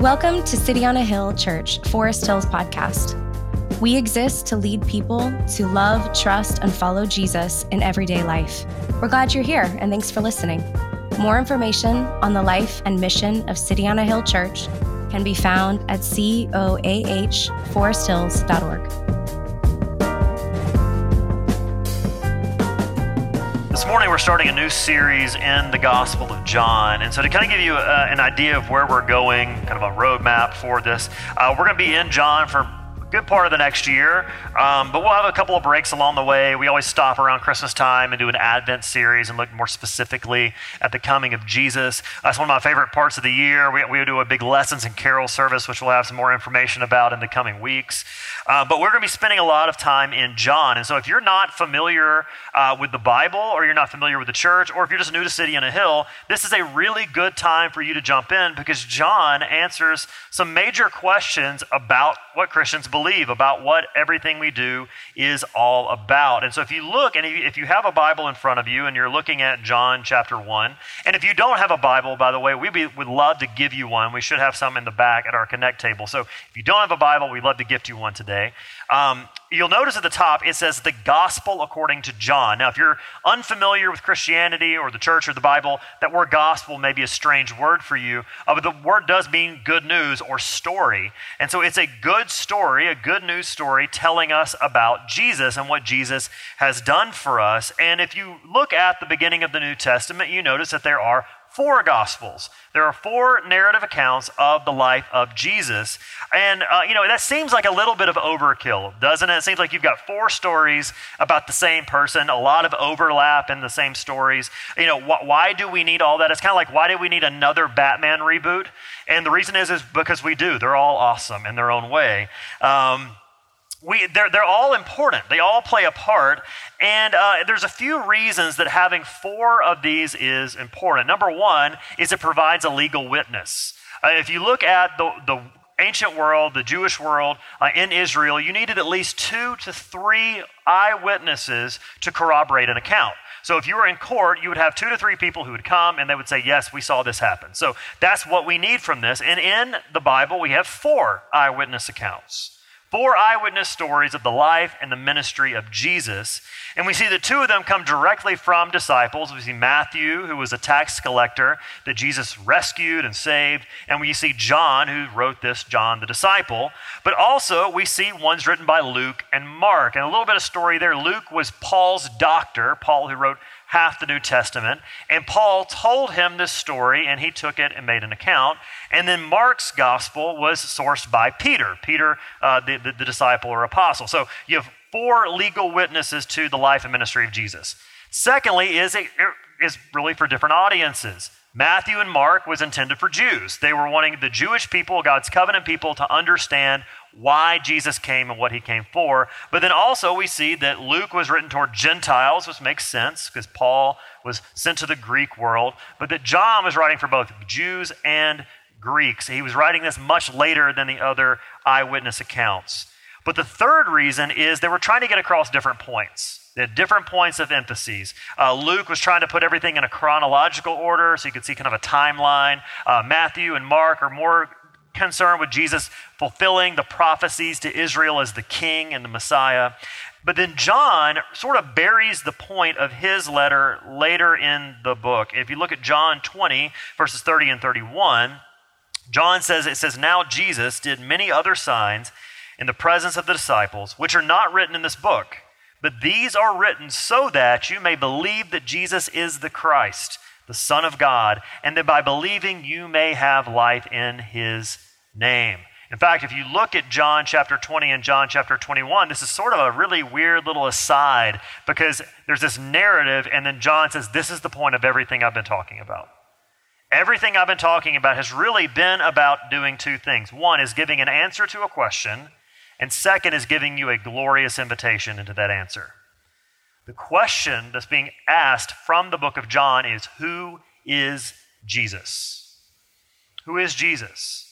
Welcome to City on a Hill Church, Forest Hills podcast. We exist to lead people to love, trust, and follow Jesus in everyday life. We're glad you're here, and thanks for listening. More information on the life and mission of City on a Hill Church can be found at coahforesthills.org. morning, we're starting a new series in the Gospel of John. And so, to kind of give you uh, an idea of where we're going, kind of a roadmap for this, uh, we're going to be in John for good part of the next year. Um, but we'll have a couple of breaks along the way. We always stop around Christmas time and do an Advent series and look more specifically at the coming of Jesus. That's one of my favorite parts of the year. We, we do a big lessons and carol service, which we'll have some more information about in the coming weeks. Uh, but we're going to be spending a lot of time in John. And so if you're not familiar uh, with the Bible, or you're not familiar with the church, or if you're just new to City on a Hill, this is a really good time for you to jump in because John answers some major questions about what Christians believe believe about what everything we do is all about. And so if you look, and if you have a Bible in front of you and you're looking at John chapter 1, and if you don't have a Bible, by the way, we would love to give you one. We should have some in the back at our Connect table. So if you don't have a Bible, we'd love to gift you one today. Um, you'll notice at the top it says the gospel according to John. Now, if you're unfamiliar with Christianity or the church or the Bible, that word gospel may be a strange word for you, uh, but the word does mean good news or story. And so it's a good story, a good news story telling us about Jesus and what Jesus has done for us. And if you look at the beginning of the New Testament, you notice that there are four Gospels. There are four narrative accounts of the life of Jesus. And, uh, you know, that seems like a little bit of overkill, doesn't it? It seems like you've got four stories about the same person, a lot of overlap in the same stories. You know, wh- why do we need all that? It's kind of like, why do we need another Batman reboot? And the reason is, is because we do. They're all awesome in their own way. Um, we, they're, they're all important. They all play a part. And uh, there's a few reasons that having four of these is important. Number one is it provides a legal witness. Uh, if you look at the, the ancient world, the Jewish world uh, in Israel, you needed at least two to three eyewitnesses to corroborate an account. So if you were in court, you would have two to three people who would come and they would say, Yes, we saw this happen. So that's what we need from this. And in the Bible, we have four eyewitness accounts. Four eyewitness stories of the life and the ministry of Jesus. And we see that two of them come directly from disciples. We see Matthew, who was a tax collector that Jesus rescued and saved. And we see John, who wrote this, John the disciple. But also, we see ones written by Luke and Mark. And a little bit of story there Luke was Paul's doctor, Paul, who wrote half the New Testament. And Paul told him this story, and he took it and made an account. And then Mark's gospel was sourced by Peter, Peter, uh, the, the, the disciple or apostle. So you have four legal witnesses to the life and ministry of Jesus. Secondly, is it is really for different audiences. Matthew and Mark was intended for Jews. They were wanting the Jewish people, God's covenant people, to understand why Jesus came and what he came for. But then also we see that Luke was written toward Gentiles, which makes sense because Paul was sent to the Greek world, but that John was writing for both Jews and Greeks. He was writing this much later than the other eyewitness accounts. But the third reason is they were trying to get across different points. They had different points of emphases. Uh, Luke was trying to put everything in a chronological order so you could see kind of a timeline. Uh, Matthew and Mark are more concerned with Jesus fulfilling the prophecies to Israel as the king and the Messiah. But then John sort of buries the point of his letter later in the book. If you look at John 20, verses 30 and 31, John says, it says, Now Jesus did many other signs in the presence of the disciples, which are not written in this book. But these are written so that you may believe that Jesus is the Christ, the Son of God, and that by believing you may have life in his name. In fact, if you look at John chapter 20 and John chapter 21, this is sort of a really weird little aside because there's this narrative, and then John says, This is the point of everything I've been talking about. Everything I've been talking about has really been about doing two things. One is giving an answer to a question, and second is giving you a glorious invitation into that answer. The question that's being asked from the book of John is Who is Jesus? Who is Jesus?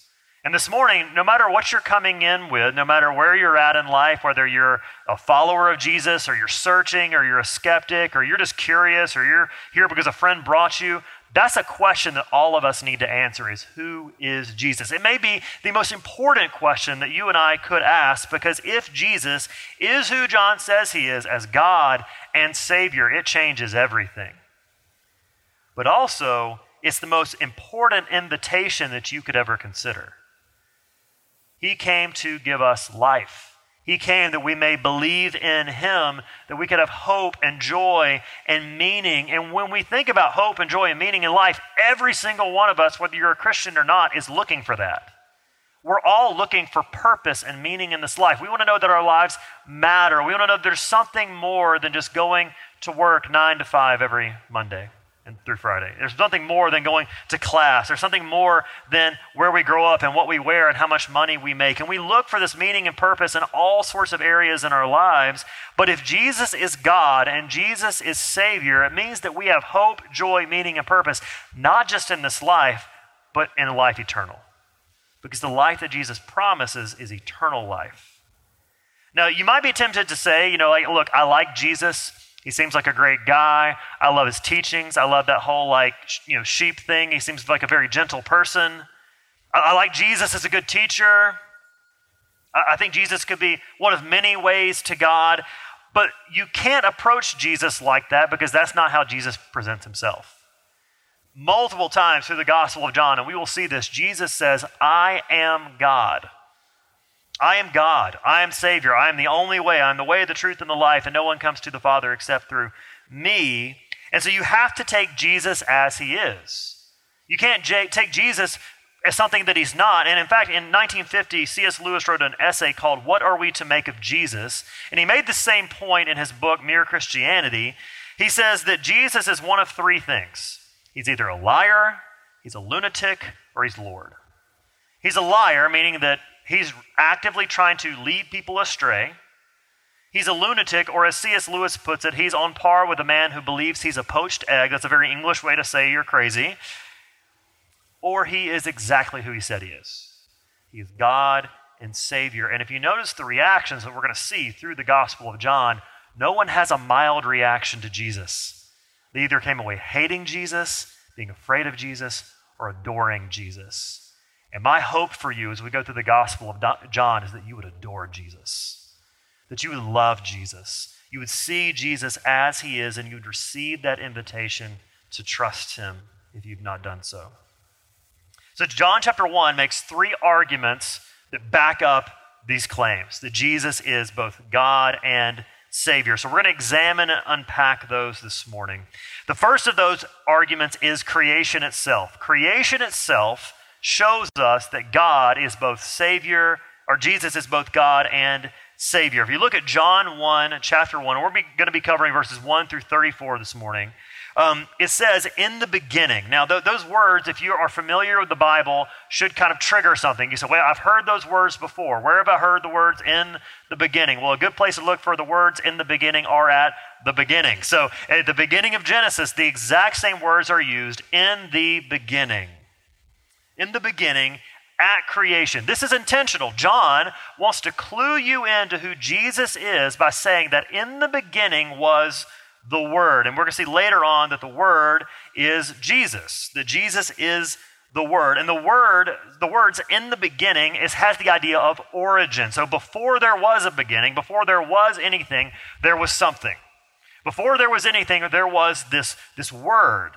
And this morning, no matter what you're coming in with, no matter where you're at in life, whether you're a follower of Jesus or you're searching or you're a skeptic or you're just curious or you're here because a friend brought you, That's a question that all of us need to answer is who is Jesus? It may be the most important question that you and I could ask because if Jesus is who John says he is as God and Savior, it changes everything. But also, it's the most important invitation that you could ever consider. He came to give us life. He came that we may believe in Him, that we could have hope and joy and meaning. And when we think about hope and joy and meaning in life, every single one of us, whether you're a Christian or not, is looking for that. We're all looking for purpose and meaning in this life. We want to know that our lives matter. We want to know there's something more than just going to work nine to five every Monday and through Friday. There's nothing more than going to class. There's something more than where we grow up and what we wear and how much money we make. And we look for this meaning and purpose in all sorts of areas in our lives. But if Jesus is God and Jesus is Savior, it means that we have hope, joy, meaning, and purpose, not just in this life, but in life eternal. Because the life that Jesus promises is eternal life. Now, you might be tempted to say, you know, like, look, I like Jesus. He seems like a great guy. I love his teachings. I love that whole like you know sheep thing. He seems like a very gentle person. I, I like Jesus as a good teacher. I, I think Jesus could be one of many ways to God, but you can't approach Jesus like that because that's not how Jesus presents himself. Multiple times through the Gospel of John, and we will see this, Jesus says, I am God. I am God. I am Savior. I am the only way. I'm the way, the truth, and the life, and no one comes to the Father except through me. And so you have to take Jesus as he is. You can't j- take Jesus as something that he's not. And in fact, in 1950, C.S. Lewis wrote an essay called What Are We to Make of Jesus? And he made the same point in his book, Mere Christianity. He says that Jesus is one of three things he's either a liar, he's a lunatic, or he's Lord. He's a liar, meaning that He's actively trying to lead people astray. He's a lunatic, or as C.S. Lewis puts it, he's on par with a man who believes he's a poached egg. That's a very English way to say you're crazy. Or he is exactly who he said he is. He is God and Savior. And if you notice the reactions that we're going to see through the Gospel of John, no one has a mild reaction to Jesus. They either came away hating Jesus, being afraid of Jesus, or adoring Jesus. And my hope for you as we go through the Gospel of John is that you would adore Jesus, that you would love Jesus. You would see Jesus as he is, and you would receive that invitation to trust him if you've not done so. So, John chapter 1 makes three arguments that back up these claims that Jesus is both God and Savior. So, we're going to examine and unpack those this morning. The first of those arguments is creation itself. Creation itself shows us that God is both Savior, or Jesus is both God and Savior. If you look at John 1, chapter 1, we're going to be covering verses 1 through 34 this morning. Um, it says, in the beginning. Now, th- those words, if you are familiar with the Bible, should kind of trigger something. You say, well, I've heard those words before. Where have I heard the words in the beginning? Well, a good place to look for the words in the beginning are at the beginning. So, at the beginning of Genesis, the exact same words are used in the beginning in the beginning at creation. This is intentional. John wants to clue you into who Jesus is by saying that in the beginning was the Word. And we're going to see later on that the Word is Jesus, that Jesus is the Word. And the Word, the words in the beginning is has the idea of origin. So before there was a beginning, before there was anything, there was something. Before there was anything, there was this, this Word.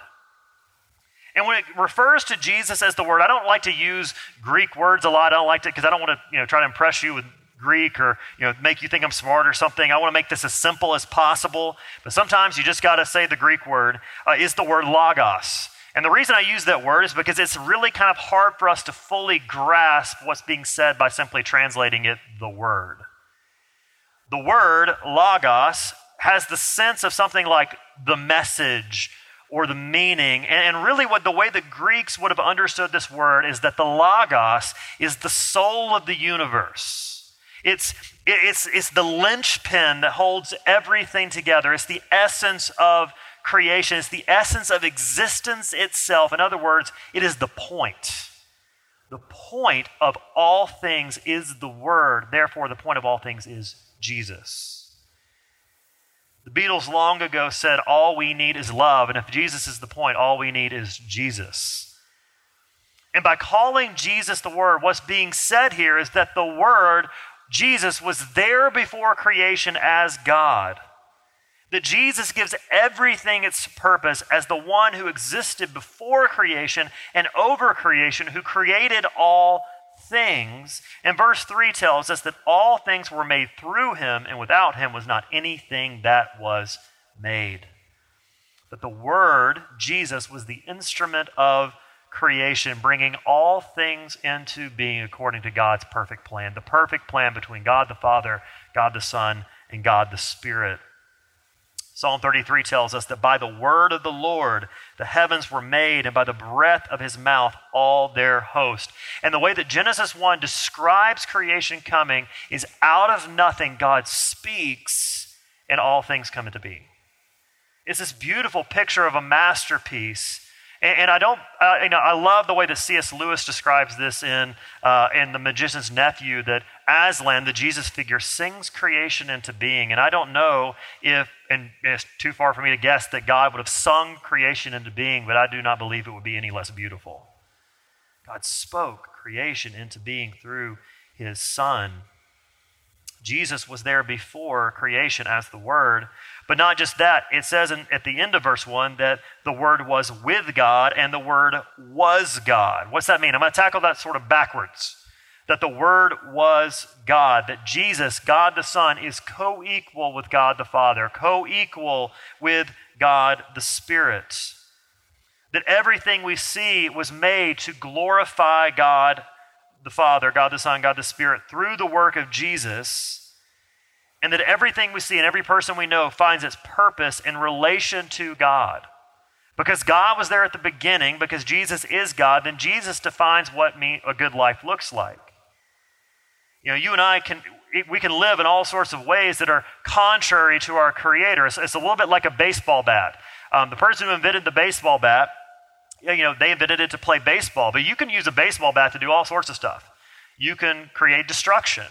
And when it refers to Jesus as the Word, I don't like to use Greek words a lot. I don't like to because I don't want to you know try to impress you with Greek or you know make you think I'm smart or something. I want to make this as simple as possible. But sometimes you just got to say the Greek word uh, is the word logos. And the reason I use that word is because it's really kind of hard for us to fully grasp what's being said by simply translating it the word. The word logos has the sense of something like the message or the meaning. And, really, what the way the Greeks would have understood this word is that the Logos is the soul of the universe. It's, it's, it's the linchpin that holds everything together. It's the essence of creation. It's the essence of existence itself. In other words, it is the point. The point of all things is the Word. Therefore, the point of all things is Jesus. The Beatles long ago said, All we need is love. And if Jesus is the point, all we need is Jesus. And by calling Jesus the Word, what's being said here is that the Word, Jesus, was there before creation as God. That Jesus gives everything its purpose as the one who existed before creation and over creation, who created all things. And verse 3 tells us that all things were made through him, and without him was not anything that was made. That the Word, Jesus, was the instrument of creation, bringing all things into being according to God's perfect plan. The perfect plan between God the Father, God the Son, and God the Spirit. Psalm 33 tells us that by the word of the Lord the heavens were made, and by the breath of his mouth all their host. And the way that Genesis 1 describes creation coming is out of nothing, God speaks, and all things come into being. It's this beautiful picture of a masterpiece and, and I don't, uh, you know, I love the way that C.S. Lewis describes this in, uh, in The Magician's Nephew that Aslan, the Jesus figure, sings creation into being. And I don't know if, and it's too far for me to guess, that God would have sung creation into being, but I do not believe it would be any less beautiful. God spoke creation into being through his Son. Jesus was there before creation as the Word. But not just that, it says in, at the end of verse 1 that the Word was with God and the Word was God. What's that mean? I'm going to tackle that sort of backwards. That the Word was God, that Jesus, God the Son, is co equal with God the Father, co equal with God the Spirit. That everything we see was made to glorify God the Father, God the Son, God the Spirit through the work of Jesus, and that everything we see and every person we know finds its purpose in relation to God. Because God was there at the beginning, because Jesus is God, then Jesus defines what a good life looks like. You know, you and I can we can live in all sorts of ways that are contrary to our Creator. It's, it's a little bit like a baseball bat. Um, the person who invented the baseball bat you know, they invented it to play baseball, but you can use a baseball bat to do all sorts of stuff. You can create destruction.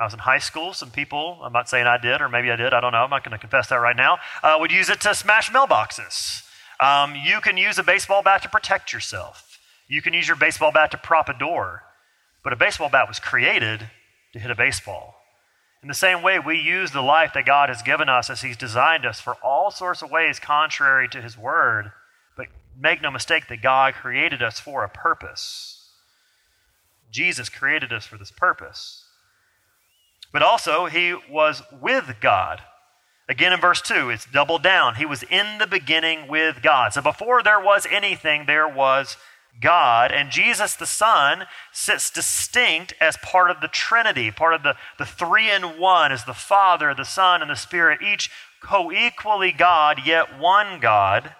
I was in high school, some people, I'm not saying I did, or maybe I did, I don't know, I'm not going to confess that right now, uh, would use it to smash mailboxes. Um, you can use a baseball bat to protect yourself. You can use your baseball bat to prop a door. But a baseball bat was created to hit a baseball. In the same way, we use the life that God has given us as He's designed us for all sorts of ways contrary to His Word but make no mistake that God created us for a purpose. Jesus created us for this purpose. But also, he was with God. Again, in verse 2, it's doubled down. He was in the beginning with God. So before there was anything, there was God. And Jesus the Son sits distinct as part of the Trinity, part of the, the three in one, as the Father, the Son, and the Spirit, each co equally God, yet one God.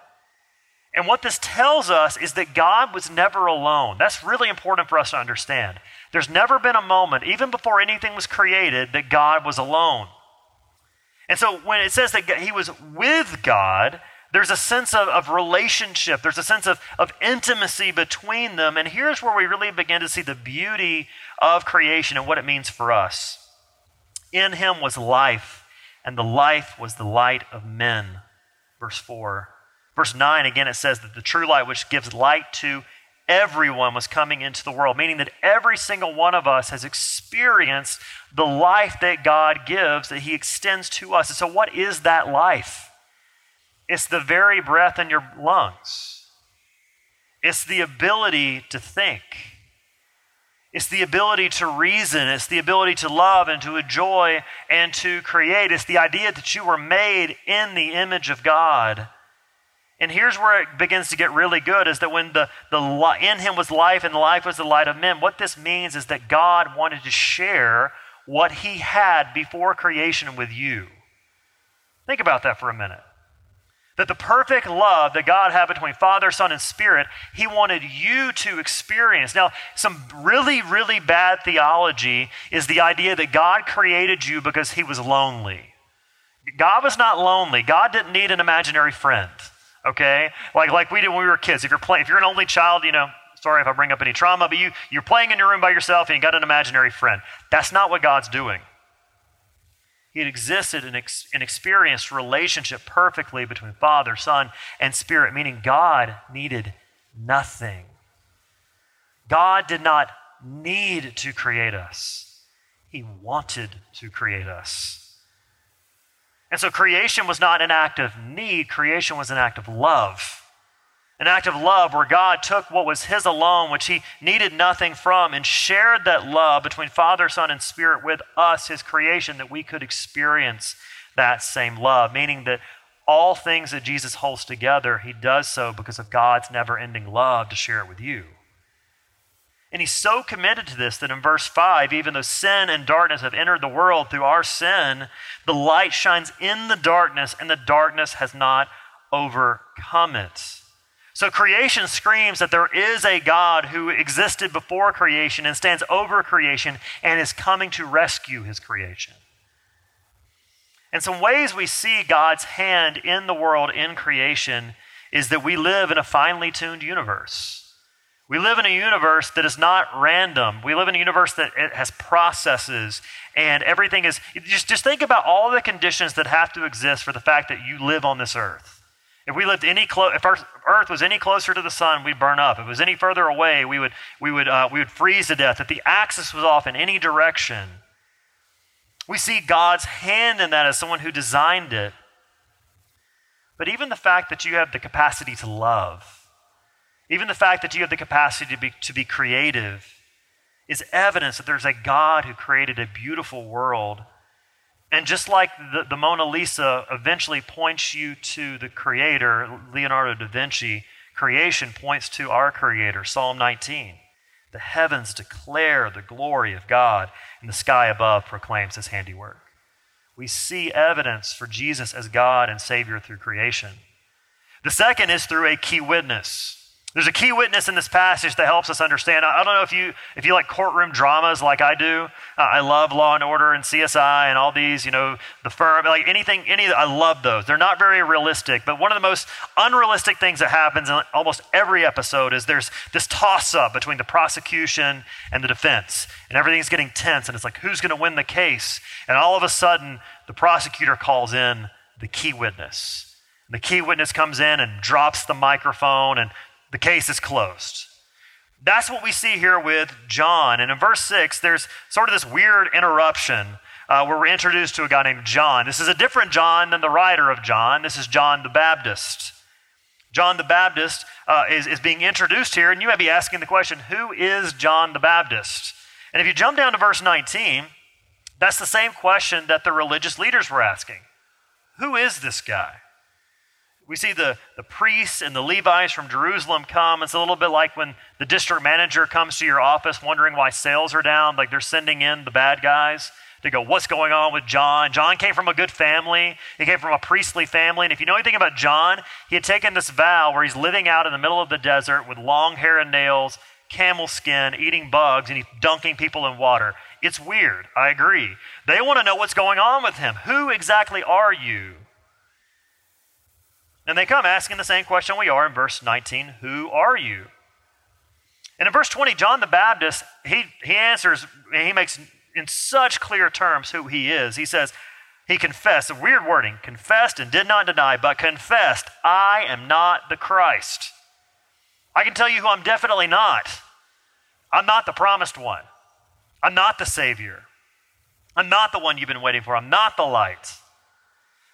And what this tells us is that God was never alone. That's really important for us to understand. There's never been a moment, even before anything was created, that God was alone. And so when it says that he was with God, there's a sense of, of relationship, there's a sense of, of intimacy between them. And here's where we really begin to see the beauty of creation and what it means for us. In him was life, and the life was the light of men. Verse 4. Verse 9, again, it says that the true light, which gives light to everyone, was coming into the world, meaning that every single one of us has experienced the life that God gives, that He extends to us. And so, what is that life? It's the very breath in your lungs, it's the ability to think. It's the ability to reason. It's the ability to love and to enjoy and to create. It's the idea that you were made in the image of God and here's where it begins to get really good is that when the, the in him was life and life was the light of men, what this means is that God wanted to share what he had before creation with you. Think about that for a minute. That the perfect love that God had between Father, Son, and Spirit, He wanted you to experience. Now, some really, really bad theology is the idea that God created you because He was lonely. God was not lonely, God didn't need an imaginary friend okay? Like, like we did when we were kids. If you're, play, if you're an only child, you know, sorry if I bring up any trauma, but you, you're playing in your room by yourself and you got an imaginary friend. That's not what God's doing. He had existed and, ex- and experienced relationship perfectly between Father, Son, and Spirit, meaning God needed nothing. God did not need to create us, He wanted to create us. And so creation was not an act of need, creation was an act of love. An act of love where God took what was His alone, which He needed nothing from, and shared that love between Father, Son, and Spirit with us, His creation, that we could experience that same love. Meaning that all things that Jesus holds together, He does so because of God's never ending love to share it with you. And he's so committed to this that in verse 5, even though sin and darkness have entered the world through our sin, the light shines in the darkness, and the darkness has not overcome it. So creation screams that there is a God who existed before creation and stands over creation and is coming to rescue his creation. And some ways we see God's hand in the world in creation is that we live in a finely tuned universe. We live in a universe that is not random. We live in a universe that has processes and everything is just, just think about all the conditions that have to exist for the fact that you live on this earth. If we lived any if our earth was any closer to the sun, we'd burn up. If it was any further away, we would, we would, uh, we would freeze to death. If the axis was off in any direction, we see God's hand in that as someone who designed it. But even the fact that you have the capacity to love, even the fact that you have the capacity to be, to be creative is evidence that there's a God who created a beautiful world. And just like the, the Mona Lisa eventually points you to the creator, Leonardo da Vinci, creation points to our creator, Psalm 19. The heavens declare the glory of God, and the sky above proclaims his handiwork. We see evidence for Jesus as God and Savior through creation. The second is through a key witness. There's a key witness in this passage that helps us understand. I don't know if you if you like courtroom dramas like I do. Uh, I love Law and Order and CSI and all these. You know, the firm, like anything, any. I love those. They're not very realistic, but one of the most unrealistic things that happens in almost every episode is there's this toss up between the prosecution and the defense, and everything's getting tense, and it's like who's going to win the case? And all of a sudden, the prosecutor calls in the key witness. The key witness comes in and drops the microphone and the case is closed. That's what we see here with John. And in verse 6, there's sort of this weird interruption uh, where we're introduced to a guy named John. This is a different John than the writer of John. This is John the Baptist. John the Baptist uh, is, is being introduced here, and you may be asking the question who is John the Baptist? And if you jump down to verse 19, that's the same question that the religious leaders were asking Who is this guy? We see the, the priests and the Levites from Jerusalem come. It's a little bit like when the district manager comes to your office wondering why sales are down, like they're sending in the bad guys to go, What's going on with John? John came from a good family, he came from a priestly family. And if you know anything about John, he had taken this vow where he's living out in the middle of the desert with long hair and nails, camel skin, eating bugs, and he's dunking people in water. It's weird, I agree. They want to know what's going on with him. Who exactly are you? And they come asking the same question we are in verse 19 Who are you? And in verse 20, John the Baptist, he, he answers, he makes in such clear terms who he is. He says, he confessed, a weird wording, confessed and did not deny, but confessed, I am not the Christ. I can tell you who I'm definitely not. I'm not the promised one. I'm not the Savior. I'm not the one you've been waiting for. I'm not the light.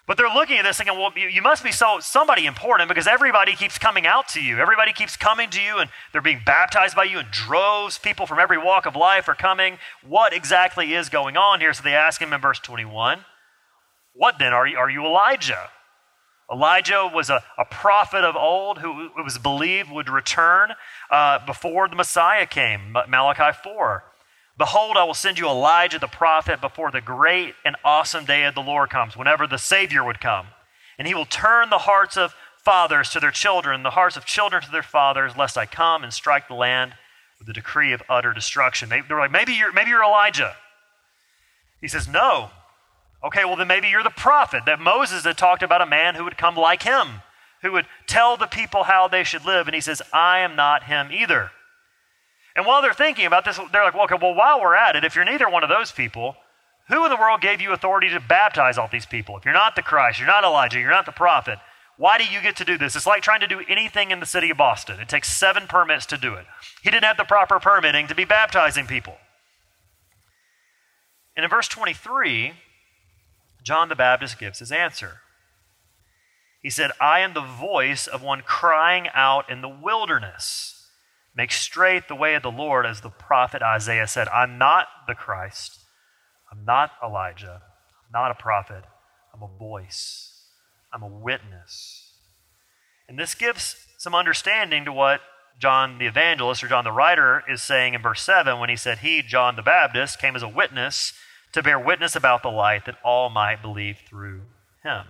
But they're looking at this thinking, well, you, must be so somebody important because everybody keeps coming out to you. Everybody keeps coming to you and they're being baptized by you in droves. People from every walk of life are coming. What exactly is going on here? So they ask him in verse 21, What then? Are you, are you Elijah? Elijah was a, a prophet of old who it was believed would return uh, before the Messiah came, Malachi 4. Behold, I will send you Elijah the prophet before the great and awesome day of the Lord comes, whenever the Savior would come. And he will turn the hearts of fathers to their children, the hearts of children to their fathers, lest I come and strike the land with a decree of utter destruction. They, are like, maybe you're, maybe you're Elijah. He says, No. Okay, well, then maybe you're the prophet that Moses had talked about a man who would come like him, who would tell the people how they should live. And he says, I am not him either. And while they're thinking about this, they're like, well, okay, well, while we're at it, if you're neither one of those people, Who in the world gave you authority to baptize all these people? If you're not the Christ, you're not Elijah, you're not the prophet, why do you get to do this? It's like trying to do anything in the city of Boston. It takes seven permits to do it. He didn't have the proper permitting to be baptizing people. And in verse 23, John the Baptist gives his answer. He said, I am the voice of one crying out in the wilderness. Make straight the way of the Lord, as the prophet Isaiah said. I'm not the Christ. I'm not Elijah. I'm not a prophet. I'm a voice. I'm a witness. And this gives some understanding to what John the evangelist or John the writer is saying in verse 7 when he said, He, John the Baptist, came as a witness to bear witness about the light that all might believe through him.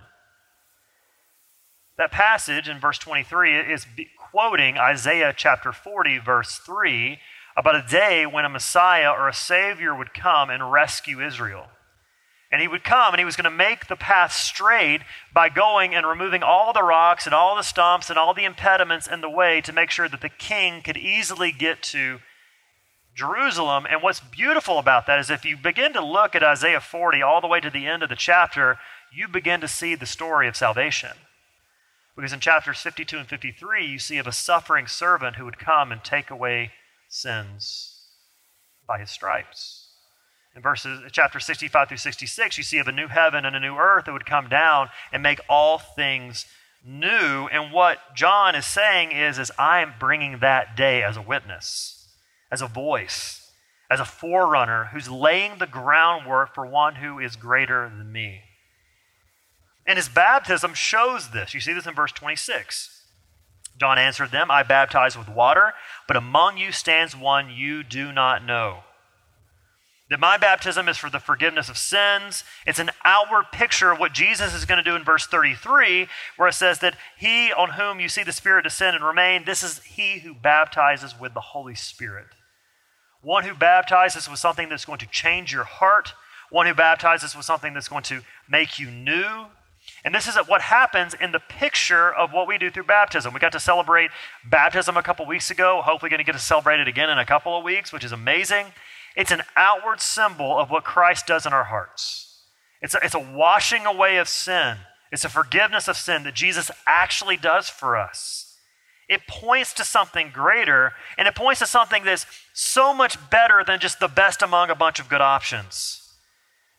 That passage in verse 23 is quoting Isaiah chapter 40, verse 3, about a day when a Messiah or a Savior would come and rescue Israel. And he would come and he was going to make the path straight by going and removing all the rocks and all the stumps and all the impediments in the way to make sure that the king could easily get to Jerusalem. And what's beautiful about that is if you begin to look at Isaiah 40 all the way to the end of the chapter, you begin to see the story of salvation. Because in chapters 52 and 53, you see of a suffering servant who would come and take away sins by his stripes. In verses chapter 65 through 66, you see of a new heaven and a new earth that would come down and make all things new. And what John is saying is, is I am bringing that day as a witness, as a voice, as a forerunner who's laying the groundwork for one who is greater than me. And his baptism shows this. You see this in verse 26. John answered them, I baptize with water, but among you stands one you do not know that my baptism is for the forgiveness of sins. It's an outward picture of what Jesus is going to do in verse 33, where it says that he on whom you see the Spirit descend and remain, this is he who baptizes with the Holy Spirit. One who baptizes with something that's going to change your heart, one who baptizes with something that's going to make you new. And this is what happens in the picture of what we do through baptism. We got to celebrate baptism a couple weeks ago. Hopefully, going to get to celebrate it again in a couple of weeks, which is amazing. It's an outward symbol of what Christ does in our hearts. It's a, it's a washing away of sin, it's a forgiveness of sin that Jesus actually does for us. It points to something greater, and it points to something that's so much better than just the best among a bunch of good options.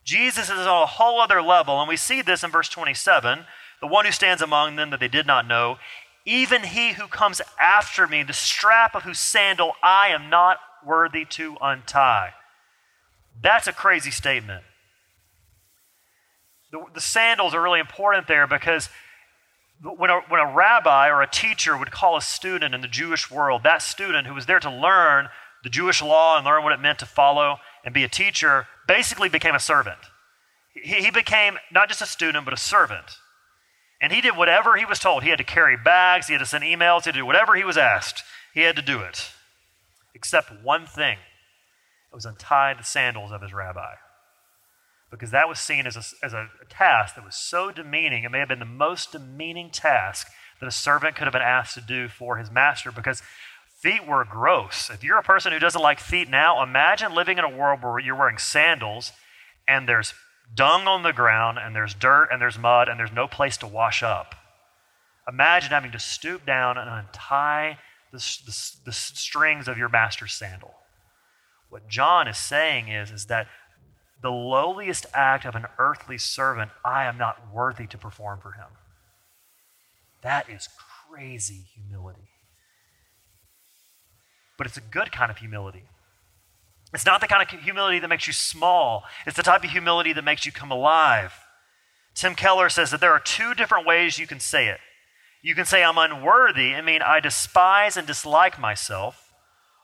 Jesus is on a whole other level, and we see this in verse 27 the one who stands among them that they did not know, even he who comes after me, the strap of whose sandal I am not worthy to untie. That's a crazy statement. The, the sandals are really important there because when a, when a rabbi or a teacher would call a student in the Jewish world, that student who was there to learn the Jewish law and learn what it meant to follow and be a teacher basically became a servant. He, he became not just a student, but a servant. And he did whatever he was told. He had to carry bags, he had to send emails, he had to do whatever he was asked. He had to do it except one thing it was untie the sandals of his rabbi. Because that was seen as a, as a task that was so demeaning. It may have been the most demeaning task that a servant could have been asked to do for his master because feet were gross. If you're a person who doesn't like feet now, imagine living in a world where you're wearing sandals and there's dung on the ground and there's dirt and there's mud and there's no place to wash up. Imagine having to stoop down and untie the, the, the strings of your master's sandal. What John is saying is, is that the lowliest act of an earthly servant, I am not worthy to perform for him. That is crazy humility. But it's a good kind of humility. It's not the kind of humility that makes you small, it's the type of humility that makes you come alive. Tim Keller says that there are two different ways you can say it. You can say, I'm unworthy, and mean I despise and dislike myself.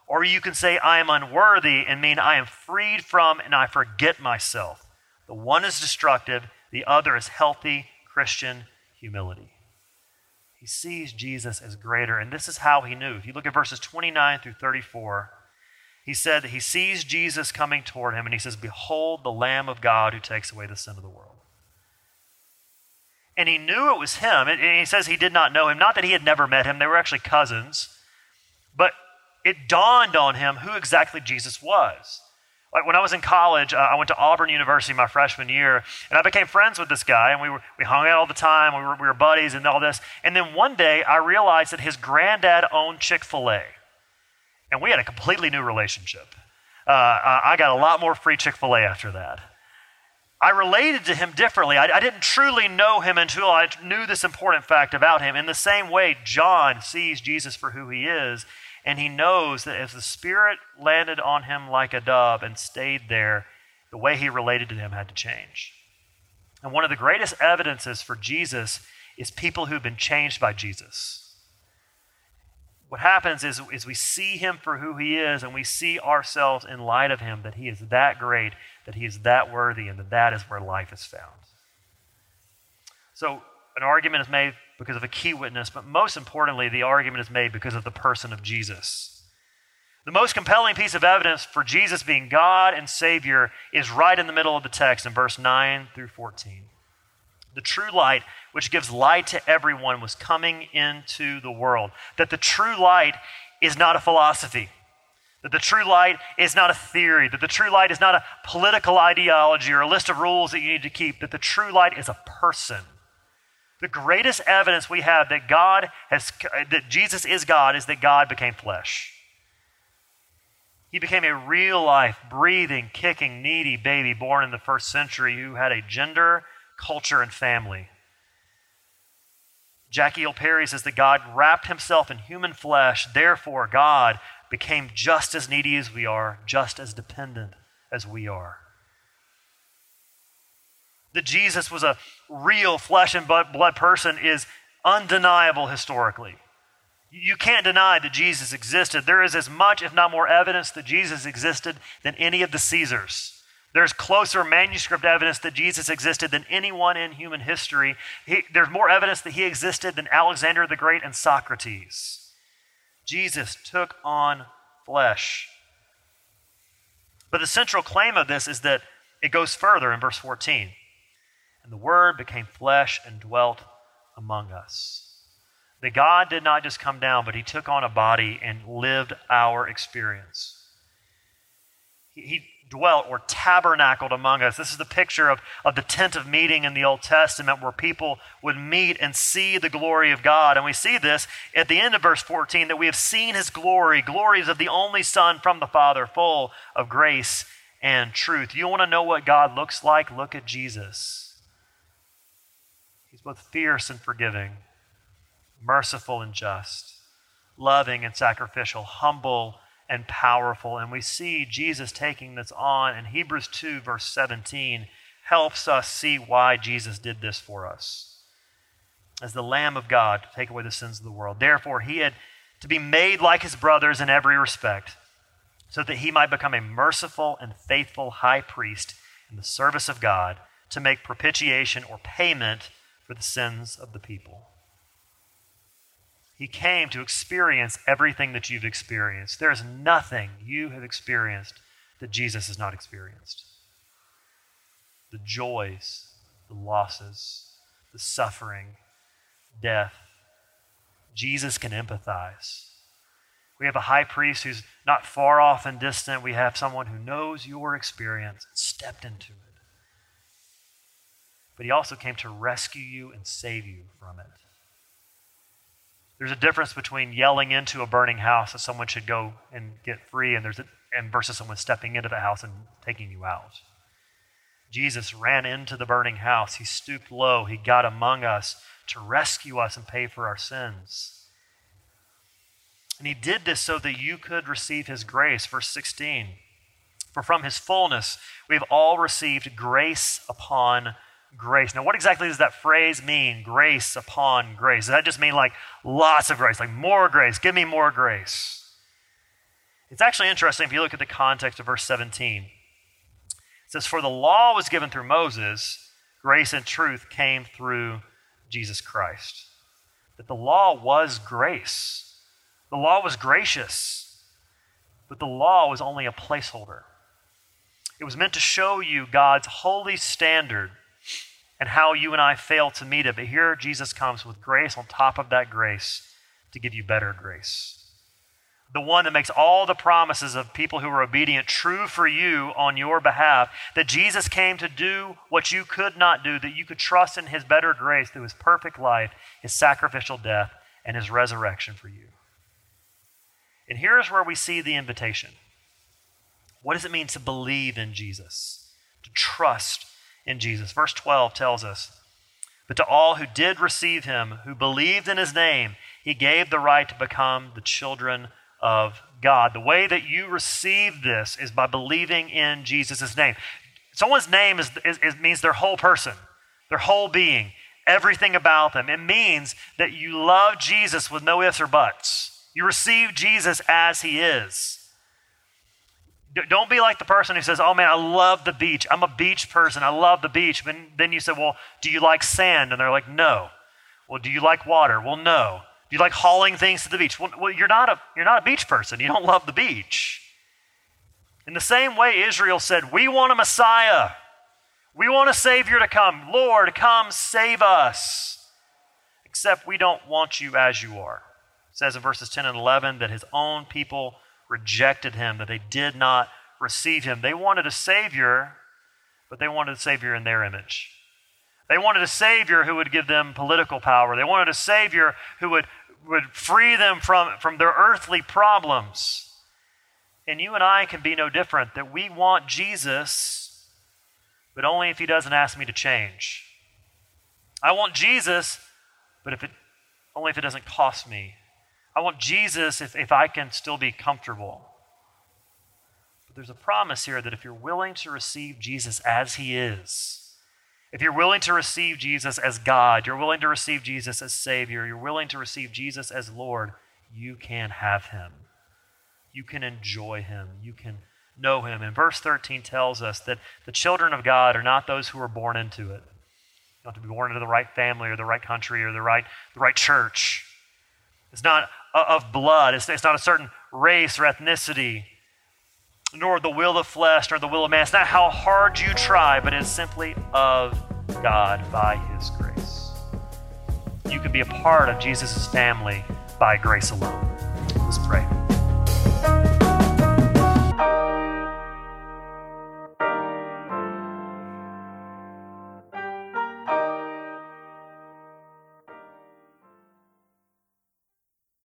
Or you can say, I am unworthy, and mean I am freed from and I forget myself. The one is destructive, the other is healthy Christian humility. He sees Jesus as greater, and this is how he knew. If you look at verses 29 through 34, he said that he sees Jesus coming toward him, and he says, Behold the Lamb of God who takes away the sin of the world and he knew it was him. And he says he did not know him. Not that he had never met him, they were actually cousins. But it dawned on him who exactly Jesus was. Like when I was in college, uh, I went to Auburn University my freshman year, and I became friends with this guy, and we, were, we hung out all the time. We were, we were buddies and all this. And then one day, I realized that his granddad owned Chick fil A. And we had a completely new relationship. Uh, I got a lot more free Chick fil A after that. I related to him differently. I, I, didn't truly know him until I knew this important fact about him. In the same way, John sees Jesus for who he is, and he knows that if the Spirit landed on him like a dove and stayed there, the way he related to him had to change. And one of the greatest evidences for Jesus is people who've been changed by Jesus. What happens is, is we see him for who he is, and we see ourselves in light of him that he is that great that he is that worthy and that that is where life is found. So, an argument is made because of a key witness, but most importantly, the argument is made because of the person of Jesus. The most compelling piece of evidence for Jesus being God and Savior is right in the middle of the text in verse 9 through 14. The true light, which gives light to everyone, was coming into the world. That the true light is not a philosophy. That the true light is not a theory, that the true light is not a political ideology or a list of rules that you need to keep, that the true light is a person. The greatest evidence we have that God has that Jesus is God is that God became flesh. He became a real life, breathing, kicking, needy baby born in the first century who had a gender, culture, and family. Jackie Hill Perry says that God wrapped himself in human flesh, therefore, God became just as needy as we are, just as dependent as we are. That Jesus was a real flesh and blood person is undeniable historically. You can't deny that Jesus existed. There is as much, if not more, evidence that Jesus existed than any of the Caesars. There's closer manuscript evidence that Jesus existed than anyone in human history. He, there's more evidence that he existed than Alexander the Great and Socrates. Jesus took on flesh. But the central claim of this is that it goes further in verse 14. And the Word became flesh and dwelt among us. That God did not just come down, but He took on a body and lived our experience. He, he dwelt or tabernacled among us. This is the picture of, of the tent of meeting in the Old Testament where people would meet and see the glory of God. And we see this at the end of verse 14 that we have seen his glory, glories of the only Son from the Father, full of grace and truth. You want to know what God looks like? Look at Jesus. He's both fierce and forgiving, merciful and just, loving and sacrificial, humble and powerful. And we see Jesus taking this on, and Hebrews 2, verse 17, helps us see why Jesus did this for us. As the Lamb of God to take away the sins of the world. Therefore, he had to be made like his brothers in every respect, so that he might become a merciful and faithful high priest in the service of God to make propitiation or payment for the sins of the people. He came to experience everything that you've experienced. There is nothing you have experienced that Jesus has not experienced. The joys, the losses, the suffering, death. Jesus can empathize. We have a high priest who's not far off and distant. We have someone who knows your experience and stepped into it. But he also came to rescue you and save you from it. There's a difference between yelling into a burning house that someone should go and get free, and there's a, and versus someone stepping into the house and taking you out. Jesus ran into the burning house. He stooped low. He got among us to rescue us and pay for our sins. And he did this so that you could receive his grace. Verse 16. For from his fullness we have all received grace upon grace. Now, what exactly does that phrase mean? Grace upon grace. Does that just mean like lots of grace, like more grace? Give me more grace. It's actually interesting if you look at the context of verse 17. It says, For the law was given through Moses, grace and truth came through Jesus Christ. That the law was grace, the law was gracious, but the law was only a placeholder. It was meant to show you God's holy standard and how you and I fail to meet it. But here Jesus comes with grace on top of that grace to give you better grace. the one that makes all the promises of people who are obedient true for you on your behalf, that Jesus came to do what you could not do, that you could trust in his better grace through his perfect life, his sacrificial death, and his resurrection for you. And here's where we see the invitation. What does it mean to believe in Jesus? To trust in Jesus. Verse 12 tells us, But to all who did receive him, who believed in his name, he gave the right to become the children of God. The way that you receive this is by believing in Jesus' name. Someone's name is, is, is, means their whole person, their whole being, everything about them. It means that you love Jesus with no ifs or buts. You receive Jesus as he is. Don't be like the person who says, Oh man, I love the beach. I'm a beach person. I love the beach. But then you say, Well, do you like sand? And they're like, No. Well, do you like water? Well, no. Do you like hauling things to the beach? Well, well, you're, not a, you're not a beach person. You don't love the beach. In the same way, Israel said, We want a Messiah. We want a Savior to come. Lord, come save us. Except we don't want you as you are. It says in verses 10 and 11 that his own people rejected him, that they did not receive him. They wanted a Savior, but they wanted a Savior in their image. They wanted a Savior who would give them political power. They wanted a Savior who would, would free them from, from their earthly problems. And you and I can be no different, that we want Jesus, but only if He doesn't ask me to change. I want Jesus, but if it, only if it doesn't cost me. I want Jesus if, if I can still be comfortable. But there's a promise here that if you're willing to receive Jesus as He is, if you're willing to receive Jesus as God, you're willing to receive Jesus as Savior, you're willing to receive Jesus as Lord, you can have Him. You can enjoy Him. You can know Him. And verse 13 tells us that the children of God are not those who are born into it. You have to be born into the right family or the right country or the right, the right church. It's not of blood, it's, it's not a certain race or ethnicity nor the will of flesh, nor the will of man. It's not how hard you try, but it's simply of God by His grace. You can be a part of Jesus' family by grace alone. Let's pray.